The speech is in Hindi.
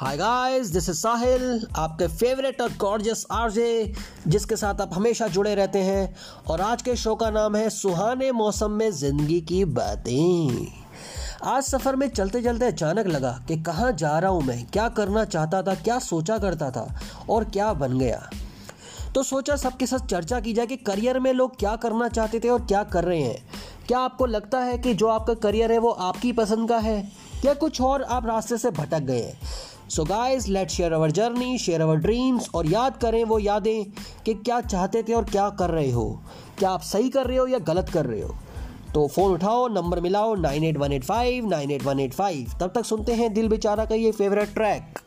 Hi guys this is Sahil आपके फेवरेट और गॉर्जियस आरजे जिसके साथ आप हमेशा जुड़े रहते हैं। और आज के शो का नाम है सुहाने मौसम में ज़िंदगी की बातें। आज सफ़र में चलते चलते अचानक लगा कि कहाँ जा रहा हूँ मैं, क्या करना चाहता था, क्या सोचा करता था और क्या बन गया। तो सोचा सबके साथ चर्चा की जाए कि करियर में लोग क्या करना चाहते थे और क्या कर रहे हैं। क्या आपको लगता है कि जो आपका करियर है वो आपकी पसंद का है, या कुछ और आप रास्ते से भटक गए हैं? So guys let share our journey share our dreams और याद करें वो यादें कि क्या चाहते थे और क्या कर रहे हो। क्या आप सही कर रहे हो या गलत कर रहे हो? तो फ़ोन उठाओ नंबर मिलाओ nine eight one eight five nine eight one eight five तब तक सुनते हैं दिल बेचारा का ये फेवरेट ट्रैक